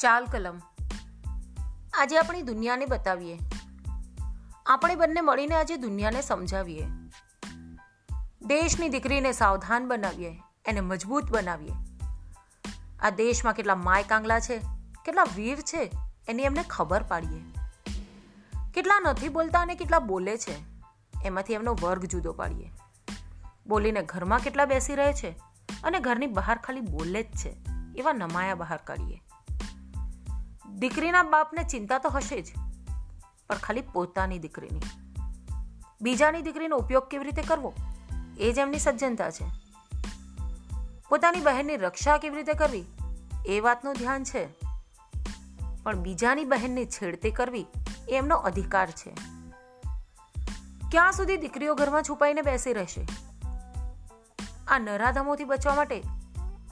ચાલ કલમ. આજે આપણી દુનિયાને બતાવીએ. આપણે બંને મળીને આજે દુનિયાને સમજાવીએ. દેશની દીકરીને સાવધાન બનાવીએ, એને મજબૂત બનાવીએ. આ દેશમાં કેટલા માય કાંગલા છે, કેટલા વીર છે, એની એમને ખબર પાડીએ. કેટલા નથી બોલતા અને કેટલા બોલે છે, એમાંથી એમનો વર્ગ જુદો પાડીએ. બોલીને ઘરમાં કેટલા બેસી રહે છે, અને ઘરની બહાર ખાલી બોલે જ છે, એવા નમાયા બહાર કાઢીએ. દીકરીના બાપને ચિંતા તો હશે જ, પણ ખાલી પોતાની દીકરીની. બીજાની દીકરીનો ઉપયોગ કેવી રીતે કરવો? એ જ એમની સજ્જનતા છે. પોતાની બહેનની રક્ષા કેવી રીતે કરવી? એ વાતનું ધ્યાન છે. પણ બીજાની બહેનની છેડતી કરવી એ એમનો અધિકાર છે. ક્યાં સુધી દીકરીઓ ઘરમાં છુપાઈને બેસી રહેશે? આ નરાધમોથી બચવા માટે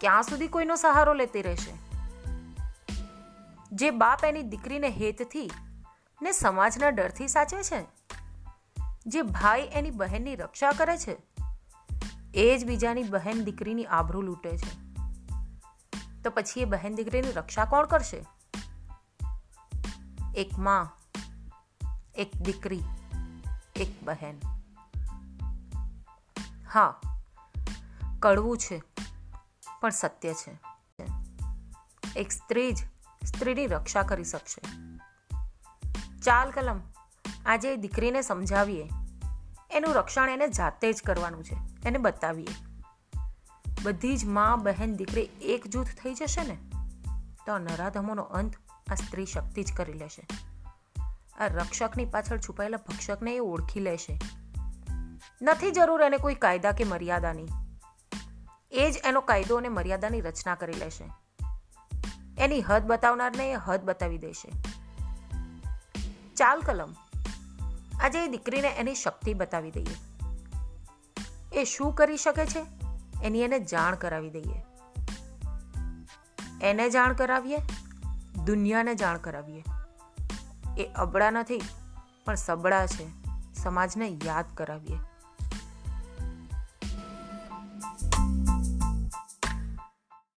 ક્યાં સુધી કોઈનો સહારો લેતી રહેશે? જે બાપ એની દીકરીને હેતથી ને સમાજના ડરથી સાચવે છે? જે ભાઈ એની બહેનની રક્ષા કરે છે, એ જ બીજાની બહેન દીકરીની આબરૂ લૂંટે છે. તો પછી એ બહેન દીકરીની રક્ષા કોણ કરશે? એક માં, એક દીકરી, એક બહેન. હા, કડવું છે, પણ સત્ય છે. એક સ્ત્રી જ સ્ત્રીની રક્ષા કરી શકશે. ચાલ કલમ, આજે દીકરીને સમજાવીએ. એનું રક્ષણ એને જાતે જ કરવાનું છે, એને બતાવીએ. બધી જ મા, બહેન, દીકરી એક જૂથ થઈ જશે ને, તો નરાધમોનો અંત આ સ્ત્રી શક્તિ જ કરી લેશે. આ રક્ષકની પાછળ છુપાયેલા ભક્ષકને એ ઓળખી લેશે. નથી જરૂર એને કોઈ કાયદા કે મર્યાદાની. એ જ એનો કાયદો અને મર્યાદાની રચના કરી લેશે. એની હદ બતાવનારને એ હદ બતાવી દેશે. ચાલ કલમ. આજે એ દીકરીને એની શક્તિ બતાવી દઈએ. એ શું કરી શકે છે? એની એને જાણ કરાવી દઈએ. એને જાણ કરાવીએ, દુનિયાને જાણ કરાવીએ. એ અબળા નથી, પણ સબળા છે. સમાજને યાદ કરાવીએ.